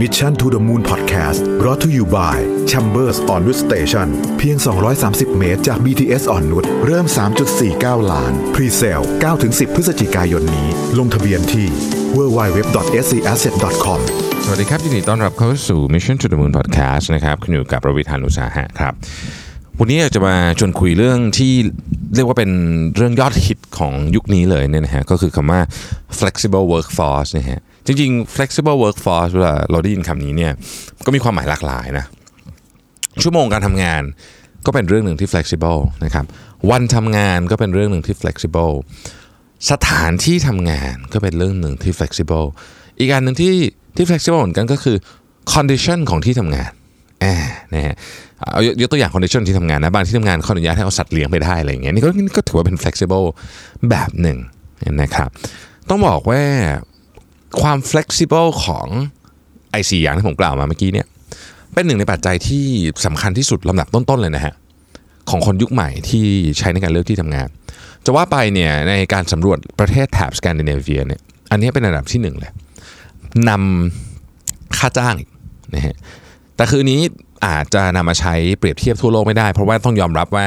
Mission to the Moon Podcast รอ t to you by Chambers on Wood Station เพียง 230 เมตรจาก BTS อ่อนนุชเริ่ม 3.49 ล้าน Pre-sale 9-10 พฤศจิกายนนี้ ลงทะเบียนที่ www.scasset.com สวัสดีครับยินดีต้อนรับเข้าสู่ Mission to the Moon Podcast นะครับคุณอยู่กับประวิทยานุสาหะครับ วันนี้อยากจะมาชวนคุยเรื่องที่เรียกว่าเป็นเรื่องยอดฮิตของยุคนี้เลยเนี่ยนะฮะก็คือคำว่า flexible workforce นะฮะ จริงๆ flexible workforce เวลาเราได้ยินคำนี้เนี่ยก็มีความหมายหลากหลายนะชั่วโมงการทำงานก็เป็นเรื่องหนึ่งที่ flexible นะครับวันทำงานก็เป็นเรื่องหนึ่งที่ flexible สถานที่ทำงานก็เป็นเรื่องหนึ่งที่ flexible อีกอันหนึ่งที่ที่ flexible เหมือนกันก็คือ condition ของที่ทำงานแอบนะฮะเอายกตัวอย่าง condition ที่ทำงานนะบางที่ทำงานขออนุญาตให้เอาสัตว์เลี้ยงไปได้อะไรอย่างเงี้ยนี่ก็นี่ก็ถือว่าเป็น flexible แบบหนึ่งนะครับต้องบอกว่า ความ flexible ของไอซีอย่างที่ผมกล่าวมาเมื่อกี้เนี่ยเป็นหนึ่งในปัจจัยที่สำคัญที่สุดลำดับต้นๆเลยนะฮะของคนยุคใหม่ที่ใช้ในการเลือกที่ทำงาน จะว่าไปเนี่ยในการสำรวจประเทศแถบสแกนดิเนเวียเนี่ยอันนี้เป็นอันดับที่หนึ่งเลยนำค่าจ้างนะฮะแต่คืนนี้อาจจะนำมาใช้เปรียบเทียบทั่วโลกไม่ได้ เพราะว่าต้องยอมรับว่า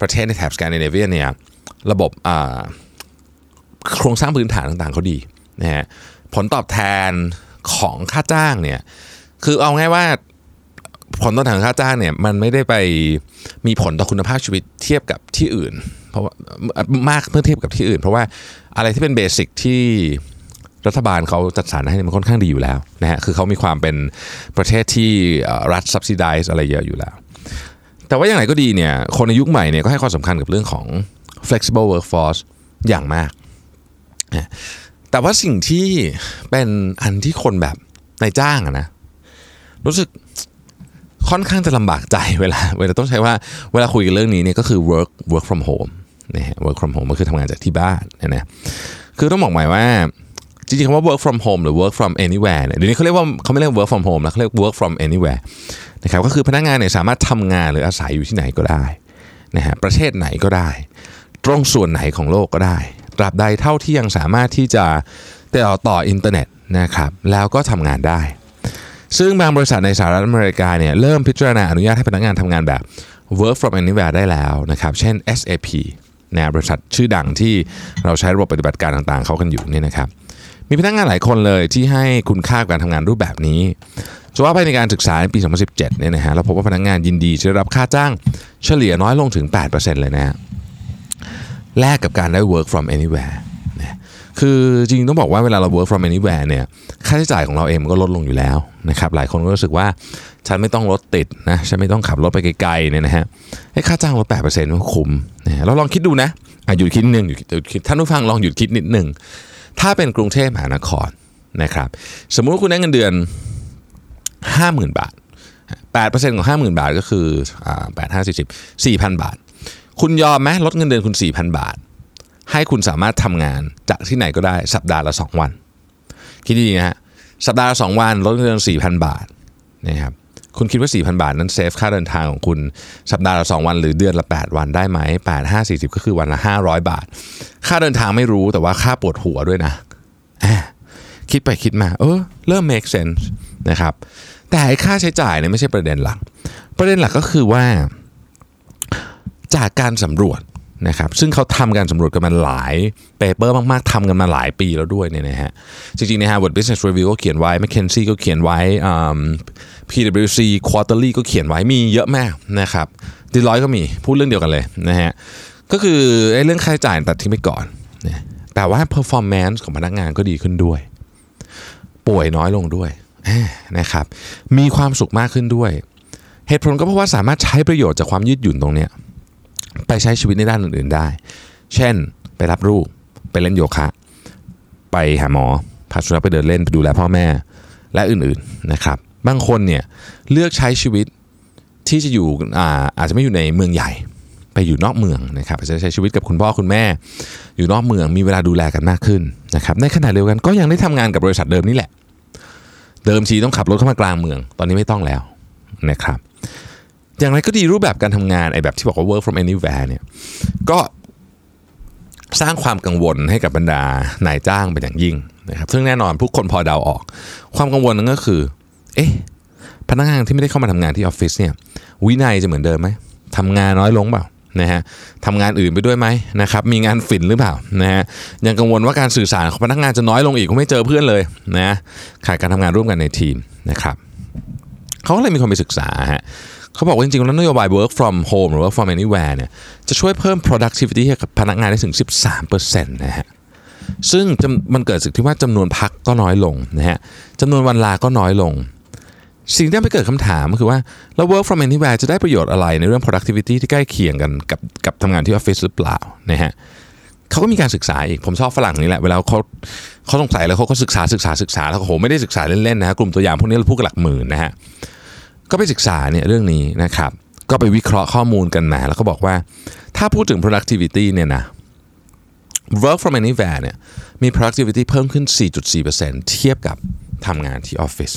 ประเทศในแถบสแกนดิเนเวียเนี่ยระบบโครงสร้างพื้นฐานต่างๆเขาดีนะฮะ ผลตอบแทนของค่าจ้างเนี่ยคือเอาง่ายว่าผลตอบแทนค่าจ้างเนี่ยมันไม่ได้ไปมีผลต่อคุณภาพชีวิตเทียบกับที่อื่น เพราะว่ามากเมื่อเทียบกับที่อื่น เพราะว่าอะไรที่เป็นเบสิกที่รัฐบาลเขาจัดสรรให้มันค่อนข้างดีอยู่แล้วนะฮะคือเขามีความเป็นประเทศที่รัฐ subsidize อะไรเยอะอยู่แล้ว แต่ว่าอย่างไรก็ดีเนี่ยคนในยุคใหม่เนี่ยก็ให้ความสำคัญกับเรื่องของ flexible workforce อย่างมาก แต่ว่าสิ่งที่เป็นอันที่คนแบบนายจ้างอะนะ รู้สึกค่อนข้างจะลำบากใจเวลา เวลาต้องใช้ว่าเวลาคุยกันเรื่องนี้เนี่ยก็คือ work work from home นะฮะ work from home ก็คือทำงานจากที่บ้านนะนะคือต้องบอกหมายว่าจริงๆคำว่า work from home หรือ work from anywhere เนี่ยเดี๋ยวนี้เขาเรียกว่าเขาไม่เรียก work from home แล้วเขาเรียก work from anywhere นะครับก็คือพนักงานเนี่ยสามารถทำงานหรืออาศัยอยู่ที่ไหนก็ได้นะฮะประเทศไหนก็ได้ ตรงส่วนไหนของโลกก็ได้ ตราบใดเท่าที่ยังสามารถที่จะติดต่อต่ออินเทอร์เน็ตนะครับแล้วก็ทำงานได้ ซึ่งบางบริษัทในสหรัฐอเมริกาเนี่ยเริ่มพิจารณาอนุญาตให้พนักงานทำงานแบบ work from anywhere ได้แล้วนะครับเช่น SAP นะบริษัทชื่อดังที่เราใช้ระบบปฏิบัติการต่างๆ เขากันอยู่เนี่ยนะครับมีพนักงานหลายคนเลยที่ให้คุณค่าการทำงานรูปแบบนี้จะว่าไปในการศึกษาในปี 2017 เนี่ยนะฮะเราพบว่าพนักงานยินดีจะรับค่าจ้างเฉลี่ยน้อยลงถึง 8%เลยนะฮะ แลกกับการได้ work from anywhere นะคือจริงต้องบอกว่าเวลาเรา work from anywhere เนี่ยค่าใช้จ่ายของเราเองมันก็ลดลงอยู่แล้วนะครับหลายคนก็รู้สึกว่าฉันไม่ต้องรถติดนะฉันไม่ต้องขับรถไปไกลๆเนี่ยนะฮะให้ค่าจ้างลด8%มันคุ้มนะเราลองคิดดูนะอะหยุดคิดนิดนึงหยุดคิดท่านผู้ฟังลองหยุดคิดนิดนึงถ้าเป็นกรุงเทพมหานครนะครับสมมุติว่าคุณได้เงินเดือน 50,000 บาท8%ของ 50,000 บาทก็คืออ่า8 5 40 4,000 บาท คุณยอมไหมลดเงินเดือนคุณ 4,000 บาท ให้คุณสามารถทำงานจากที่ไหนก็ได้สัปดาห์ละ 2 วัน คิดดีๆนะฮะสัปดาห์ละ 2 วันลดเงินเดือน4,000 บาทนะครับคุณคิดว่า 4,000 บาทนั้นเซฟค่าเดินทางของคุณสัปดาห์ละ 2 วัน หรือเดือนละ 8 วันได้ไหม8 5 40 ก็คือวันละ 500 บาท ค่าเดินทางไม่รู้แต่ว่าค่าปวดหัวด้วยนะ คิดไปคิดมา เออ เริ่ม make sense นะครับแต่ไอ้ค่าใช้จ่ายเนี่ยไม่ใช่ประเด็นหลัก ประเด็นหลักก็คือว่า จากการสำรวจนะครับซึ่งเขาทำการสำรวจกันมาหลายเปเปอร์มาก ๆทำกันมาหลายปีแล้วด้วยเนี่ยนะฮะจริงๆนะฮะ World Business Review ก็เขียนไว้ McKinsey ก็เขียนไว้ PwC Quarterly ก็เขียนไว้มีเยอะมากนะครับ Deloitte ก็มีพูดเรื่องเดียวกันเลยนะฮะก็คือเรื่องค่าใช้จ่ายตัดทิ้งไปก่อนนะแต่ว่า performance ของพนักงานก็ดีขึ้นด้วย ป่วยน้อยลงด้วยนะครับมีความสุขมากขึ้นด้วย เหตุผลก็เพราะว่าสามารถใช้ประโยชน์จากความยืดหยุ่นตรงเนี้ย ไปใช้ชีวิตในด้านอื่นๆได้ เช่น ไปรับลูกไปเล่นโยคะ ไปหาหมอพาสุนัขไปเดินเล่นไปดูแลพ่อแม่ และอื่นๆนะครับ บางคนเนี่ยเลือกใช้ชีวิตที่จะอยู่อาอาจจะไม่อยู่ในเมืองใหญ่ ไปอยู่นอกเมืองนะครับอาจจะใช้ชีวิตกับคุณพ่อคุณแม่ อยู่นอกเมืองมีเวลาดูแลกันมากขึ้นนะครับในขณะเดียวกันก็ยังได้ทำงานกับบริษัทเดิมนี่แหละ เดิมทีต้องขับรถเข้ามากลางเมือง ตอนนี้ไม่ต้องแล้วนะครับ อย่างไรก็ดีรูปแบบการทำงานไอ้แบบที่บอกว่า work from anywhere เนี่ยก็สร้างความกังวลให้กับบรรดานายจ้างเป็นอย่างยิ่งนะครับซึ่งแน่นอนผู้คนพอเดาออก ความกังวลนั้นก็คือ เอ๊ะพนักงานที่ไม่ได้เข้ามาทำงานที่ออฟฟิศเนี่ยวินัยจะเหมือนเดิมไหมทำงานน้อยลงเปล่านะฮะทำงานอื่นไปด้วยไหมนะครับมีงานฝิ่นหรือเปล่านะฮะยังกังวลว่าการสื่อสารของพนักงานจะน้อยลงอีกก็ไม่เจอเพื่อนเลยนะขาดการทำงานร่วมกันในทีมนะครับเขาก็เลยมีคนไปศึกษาฮะ เขาบอกว่าจริงๆแล้วนโยบาย work from home หรือ work from anywhere เนี่ยจะช่วยเพิ่ม productivity ให้กับพนักงานได้ถึง 13%นะฮะซึ่งมันเกิดสิ่งที่ว่าจำนวนพักก็น้อยลงนะฮะจำนวนวันลาก็น้อยลง สิ่งที่ไม่เกิดคำถามก็คือว่าแล้ว work from anywhere จะได้ประโยชน์อะไรในเรื่อง productivity ที่ใกล้เคียงกันกับกับทำงานที่ออฟฟิศหรือเปล่านะฮะเขาก็มีการศึกษาอีก ผมชอบฝรั่งนี่แหละ เวลาเขาเขาสงสัยแล้วเขาก็ศึกษาศึกษาศึกษาแล้วโอ้โหไม่ได้ศึกษาเล่นๆนะฮะกลุ่มตัวอย่างพวกนี้เราพูดกันหลักหมื่นนะฮะ ก็ไปศึกษาเนี่ยเรื่องนี้นะครับ ก็ไปวิเคราะห์ข้อมูลกันมาแล้วก็บอกว่าถ้าพูดถึง productivity เนี่ยนะ work from anywhere เนี่ยมี productivity เพิ่มขึ้น 4.4%เทียบกับทำงานที่ออฟฟิศ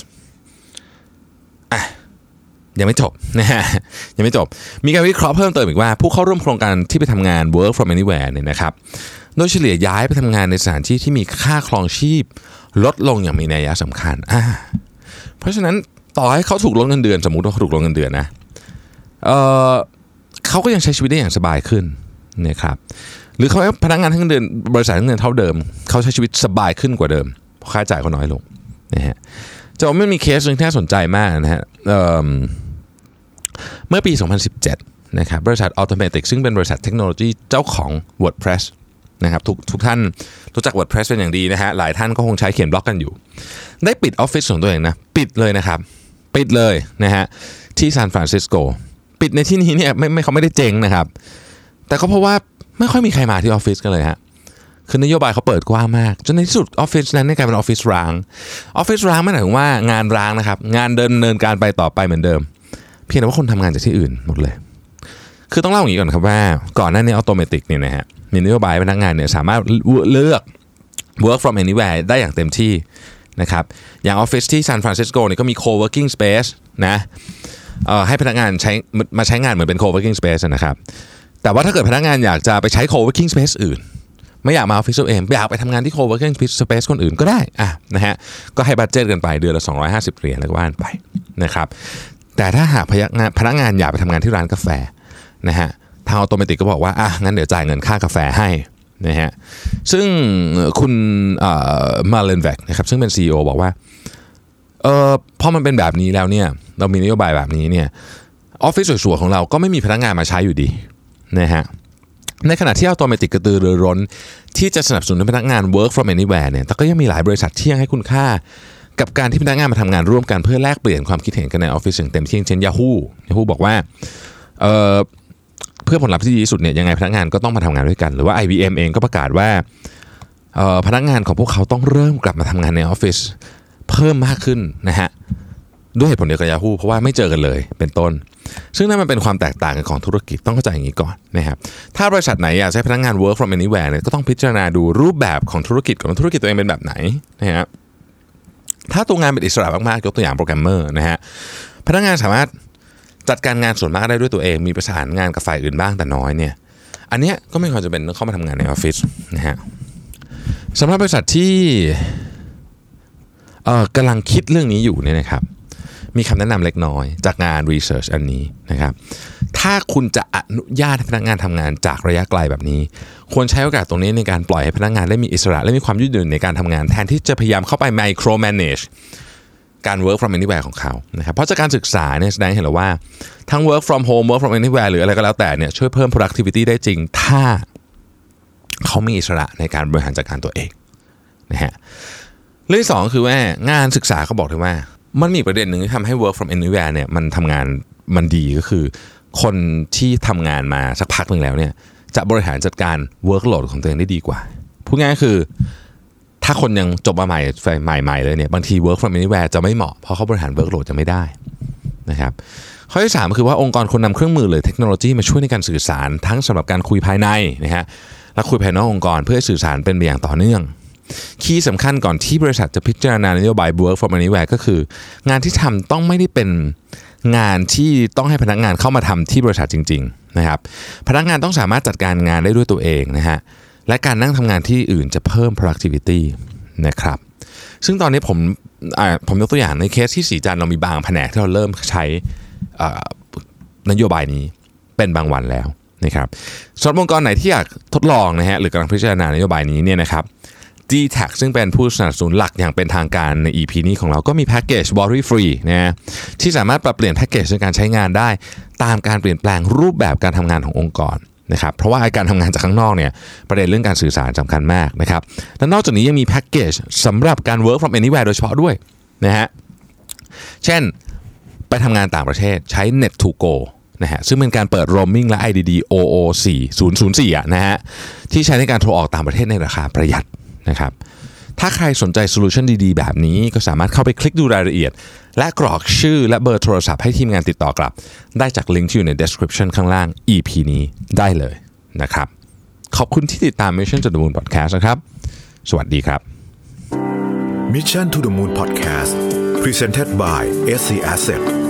อะยังไม่จบนะฮะยังไม่จบ มีการวิเคราะห์เพิ่มเติมอีกว่า ผู้เข้าร่วมโครงการที่ไปทำงาน work from anywhere เนี่ยนะครับ โดยเฉลี่ยย้ายไปทำงานในสถานที่ที่มีค่าครองชีพ ลดลงอย่างมีนัยสำคัญอ่าเพราะฉะนั้น ต่อให้เขาถูกลดเงินเดือน สมมุติว่าเขาถูกลดเงินเดือนนะเเขาก็ยังใช้ชีวิตได้อย่างสบายขึ้นนะครับหรือเขาพนักงานทั้งเดือนบริษัททั้งเดือนเท่าเดิม เขาใช้ชีวิตสบายขึ้นกว่าเดิมเพราะค่าใช้จ่ายเขาน้อยลงนะฮะจะไม่มีเคสหนึ่งที่น่าสนใจมากนะฮะเเมื่อปี 2017นะครับบริษัท Automatic ซึ่งเป็นบริษัทเทคโนโลยีเจ้าของ WordPress นะครับทุกทุกท่านรู้จัก WordPress เป็นอย่างดีนะฮะหลายท่านก็คงใช้เขียนบล็อกกันอยู่ ได้ปิดออฟฟิศของตัวเองนะ ปิดเลยนะครับ ปิดเลยนะฮะที่ซานฟรานซิสโกปิดในที่นี้เนี่ยไม่ไม่เขาไม่ได้เจ๊งนะครับ แต่ก็เพราะว่าไม่ค่อยมีใครมาที่ออฟฟิศกันเลยฮะคือนโยบายเขาเปิดกว้างมาก จนในที่สุดออฟฟิศนั้นกลายเป็นออฟฟิศร้างออฟฟิศร้างไม่หมายถึงว่างานร้างนะครับ งานเดินเนินการไปต่อไปเหมือนเดิม เพียงแต่ว่าคนทำงานจากที่อื่นหมดเลย คือต้องเล่าอย่างนี้ก่อนครับว่า ก่อนหน้านี้ Automattic เนี่ยนะฮะมีนโยบายพนักงานเนี่ยสามารถเลือก work from anywhere ได้อย่างเต็มที่ นะครับอย่างออฟฟิศที่ซานฟรานซิสโกเนี่ยก็มี co-working space นะให้พนักงานใช้มาใช้งานเหมือนเป็น co-working space นะครับแต่ว่าถ้าเกิดพนักงานอยากจะไปใช้ co-working space อื่น ไม่อยากมาออฟฟิศตัวเองอยากไปทำงานที่ co-working space คนอื่นก็ได้อะนะฮะก็ให้ budget กันไปเดือนละ 250 เหรียญแล้วก็ว่ากันไปนะครับแต่ถ้าหากพนักงานพนักงานอยากไปทำงานที่ร้านกาแฟนะฮะทาง Automattic ก็บอกว่าอะงั้นเดี๋ยวจ่ายเงินค่ากาแฟให้ นะฮะซึ่งคุณ Mullenweg นะครับซึ่งเป็น CEO บอกว่าเออพอมันเป็นแบบนี้แล้วเนี่ยเรามีนโยบายแบบนี้เนี่ยออฟฟิศสวยๆของเราก็ไม่มีพนักงานมาใช้อยู่ดีนะฮะในขณะที่ Automattic กระตือรือร้น ที่จะสนับสนุนพนักงาน work from anywhere เนี่ยแต่ก็ยังมีหลายบริษัทที่ยังให้คุณค่า กับการที่พนักงานมาทำงานร่วมกันเพื่อแลกเปลี่ยนความคิดเห็นกันในออฟฟิศอย่างเต็มที่เช่น Yahoo Yahoo บอกว่าเเพื่อผลลัพธ์ที่ดีที่สุดเนี่ยยังไงพนักงานก็ต้องมาทำงานด้วยกัน หรือว่า IBM เองก็ประกาศว่าพนักงานของพวกเขาต้องเริ่มกลับมาทำงานในออฟฟิศเพิ่มมากขึ้นนะฮะด้วยเหตุผลเดียวกับ Yahoo เพราะว่าไม่เจอกันเลยเป็นต้น ซึ่งนั่นมันเป็นความแตกต่างกันของธุรกิจต้องเข้าใจอย่างนี้ก่อนนะครับถ้าบริษัทไหนอยากใช้พนักงาน work from anywhere เนี่ยก็ต้องพิจารณาดูรูปแบบของธุรกิจของธุรกิจตัวเองเป็นแบบไหนนะฮะถ้าตัวงานเป็นอิสระมากๆยกตัวอย่างโปรแกรมเมอร์นะฮะพนักงานสามารถ จัดการงานส่วนมากได้ด้วยตัวเอง มีประสานงานกับฝ่ายอื่นบ้างแต่น้อยเนี่ย อันนี้ก็ไม่ควรจะเป็นต้องเข้ามาทำงานในออฟฟิศนะฮะสำหรับบริษัทที่เออกำลังคิดเรื่องนี้อยู่เนี่ยนะครับ มีคำแนะนำเล็กน้อยจากงาน research อันนี้นะครับ ถ้าคุณจะอนุญาตให้พนักงานทำงานจากระยะไกลแบบนี้ ควรใช้โอกาสตรงนี้ในการปล่อยให้พนักงานได้มีอิสระ และมีความยืดหยุ่นในการทำงานแทนที่จะพยายามเข้าไป micro manage การ work from anywhere ของเขานะครับเพราะจากการศึกษาเนี่ยแสดงเห็นแล้วว่า ทั้ง work from home work from anywhere หรืออะไรก็แล้วแต่เนี่ยช่วยเพิ่ม productivity ได้จริง ถ้าเขามีอิสระในการบริหารจัดการตัวเองนะฮะเรื่องที่สองคือว่างานศึกษาเขาบอกถึงว่า มันมีประเด็นหนึ่งที่ทำให้ work from anywhere เนี่ยมันทำงานมันดีก็คือ คนที่ทำงานมาสักพักหนึ่งแล้วเนี่ยจะบริหารจัดการ workload ของตัวเองได้ดีกว่าพูดง่ายคือ ถ้าคนยังจบมาใหม่ใหม่ๆเลยเนี่ยบางที work from anywhere จะไม่เหมาะเพราะเขาบริหาร workload จะไม่ได้นะครับข้อที่3คือว่าองค์กรควรนำเครื่องมือหรือเทคโนโลยีมาช่วยในการสื่อสารทั้งสำหรับการคุยภายในนะฮะและคุยภายนอกองค์กรเพื่อสื่อสารเป็นไปอย่างต่อเนื่อง คีย์สำคัญก่อนที่บริษัทจะพิจารณานโยบาย work from anywhere ก็คือ งานที่ทำต้องไม่ได้เป็นงานที่ต้องให้พนักงานเข้ามาทำที่บริษัทจริง ๆ นะครับ พนักงานต้องสามารถจัดการงานได้ด้วยตัวเองนะฮะ และการนั่งทำงานที่อื่นจะเพิ่ม productivity นะครับ ซึ่งตอนนี้ผมผมยกตัวอย่างในเคสที่สีจันเรามีบางแผนกที่เราเริ่มใช้นโยบายนี้เป็นบางวันแล้วนะครับสำหรับองค์กรไหนที่อยากทดลองนะฮะหรือกำลังพิจารณานโยบายนี้เนี่ยนะครับ d t a c ซึ่งเป็นผู้สนับสนุนหลักอย่างเป็นทางการใน EP นี้ของเราก็มีแพ็กเกจบอรี่ฟรีนะฮะที่สามารถปรับเปลี่ยนแพ็กเกจในการใช้งานได้ ตามการเปลี่ยนแปลงรูปแบบการทำงานขององค์กร นะครับเพราะว่าการทำงานจากข้างนอกเนี่ยประเด็นเรื่องการสื่อสารสำคัญมากนะครับและนอกจากนี้ยังมีแพ็กเกจสำหรับการ work from anywhere โดยเฉพาะด้วยนะฮะเช่นไปทำงานต่างประเทศใช้ Net to Go นะฮะซึ่งเป็นการเปิด roaming และ IDD OO4 004อะนะฮะที่ใช้ในการโทรออกต่างประเทศในราคาประหยัดนะครับถ้าใครสนใจโซลูชันดีๆ แบบนี้ก็สามารถเข้าไปคลิกดูรายละเอียด และกรอกชื่อและเบอร์โทรศัพท์ให้ทีมงานติดต่อกลับ ได้จากลิงก์ที่อยู่ใน description ข้างล่าง EP นี้ได้เลยนะครับ ขอบคุณที่ติดตาม Mission to the Moon Podcast นะครับ สวัสดีครับ Mission to the Moon Podcast Presented by SC Asset